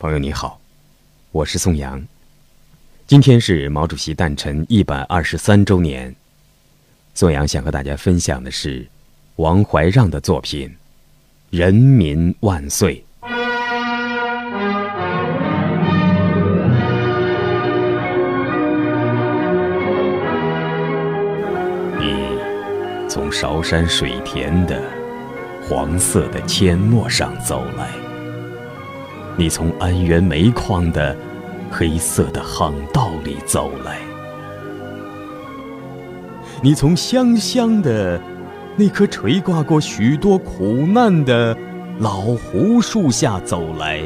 朋友你好，我是宋阳。今天是毛主席诞辰一百二十三周年，宋阳想和大家分享的是王怀让的作品《人民万岁》。你从韶山水田的黄色的阡陌上走来。你从安源煤矿的黑色的巷道里走来，你从香香的那棵垂挂过许多苦难的老胡树下走来，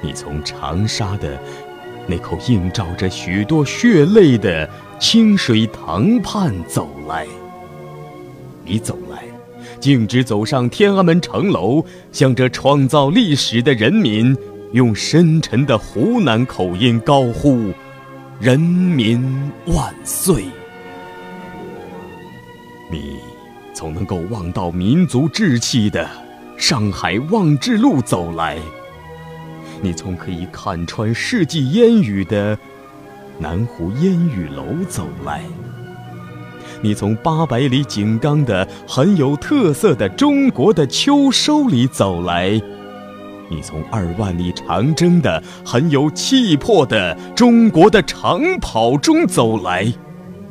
你从长沙的那口映照着许多血泪的清水塘畔走来，你走来。径直走上天安门城楼，向着创造历史的人民，用深沉的湖南口音高呼：“人民万岁！”你从能够望到民族志气的上海望志路走来，你从可以看穿世纪烟雨的南湖烟雨楼走来。你从八百里井冈的很有特色的中国的秋收里走来，你从二万里长征的很有气魄的中国的长跑中走来，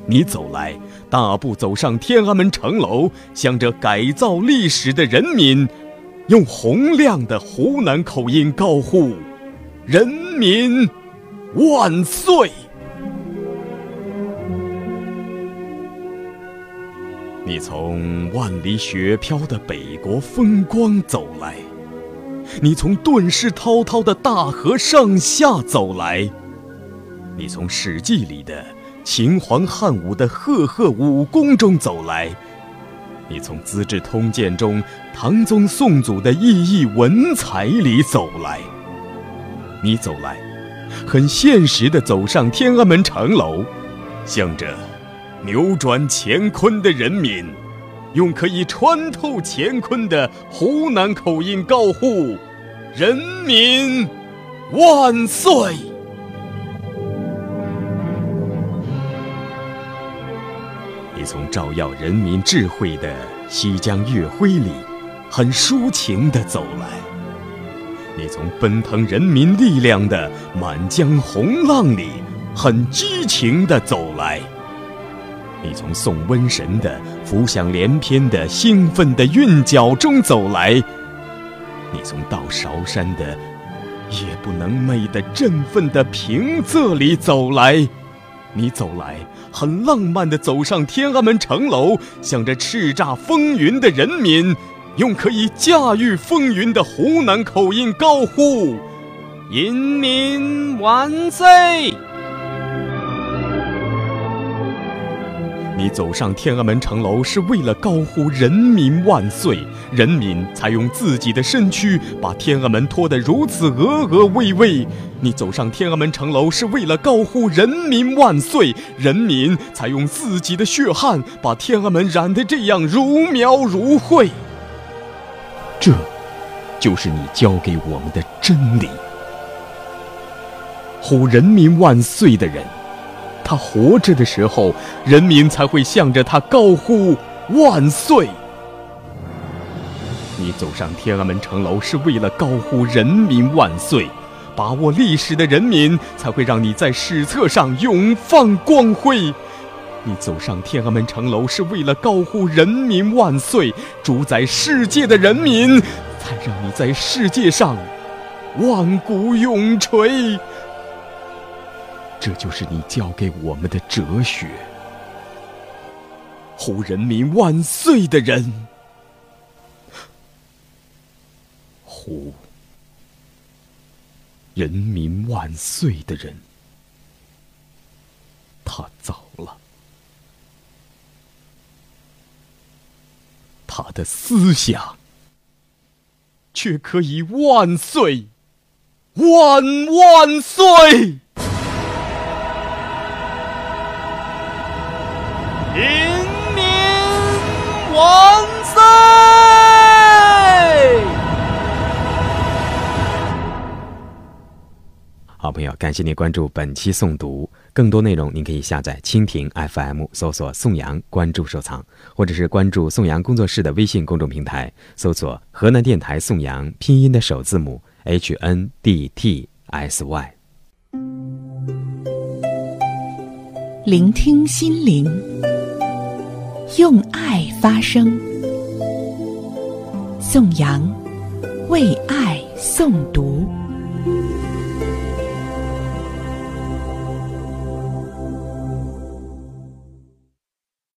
你走来，大步走上天安门城楼，向着改造历史的人民，用洪亮的湖南口音高呼：“人民万岁！”你从万里雪飘的北国风光走来，你从顿世滔滔的大河上下走来，你从《史记》里的秦皇汉武的赫赫武功中走来，你从《资治通鉴》中唐宗宋祖的逸逸文采里走来，你走来，很现实的走上天安门城楼，向着。扭转乾坤的人民，用可以穿透乾坤的湖南口音高呼：“人民万岁！”你从照耀人民智慧的西江月辉里，很抒情的走来；你从奔腾人民力量的满江红浪里，很激情的走来。你从送瘟神的浮想联翩的兴奋的韵脚中走来，你从到韶山的夜不能寐的振奋的平仄里走来，你走来很浪漫的走上天安门城楼，向着叱咤风云的人民，用可以驾驭风云的湖南口音高呼：“人民万岁！”你走上天安门城楼是为了高呼“人民万岁”，人民才用自己的身躯把天安门拖得如此巍巍巍巍。你走上天安门城楼是为了高呼“人民万岁”，人民才用自己的血汗把天安门染得这样如描如绘。这，就是你教给我们的真理。呼“人民万岁”的人。他活着的时候，人民才会向着他高呼万岁。你走上天安门城楼是为了高呼人民万岁，把握历史的人民才会让你在史册上永放光辉。你走上天安门城楼是为了高呼人民万岁，主宰世界的人民才让你在世界上万古永垂。这就是你教给我们的哲学。呼人民万岁的人，呼人民万岁的人，他走了，他的思想却可以万岁，万万岁。万岁！好朋友，感谢您关注本期诵读。更多内容您可以下载蜻蜓 FM，搜索“宋阳”，关注收藏，或者是关注宋阳工作室的微信公众平台，搜索“河南电台宋阳”拼音的首字母 H N D T S Y。聆听心灵，用爱发声，颂扬为爱诵读。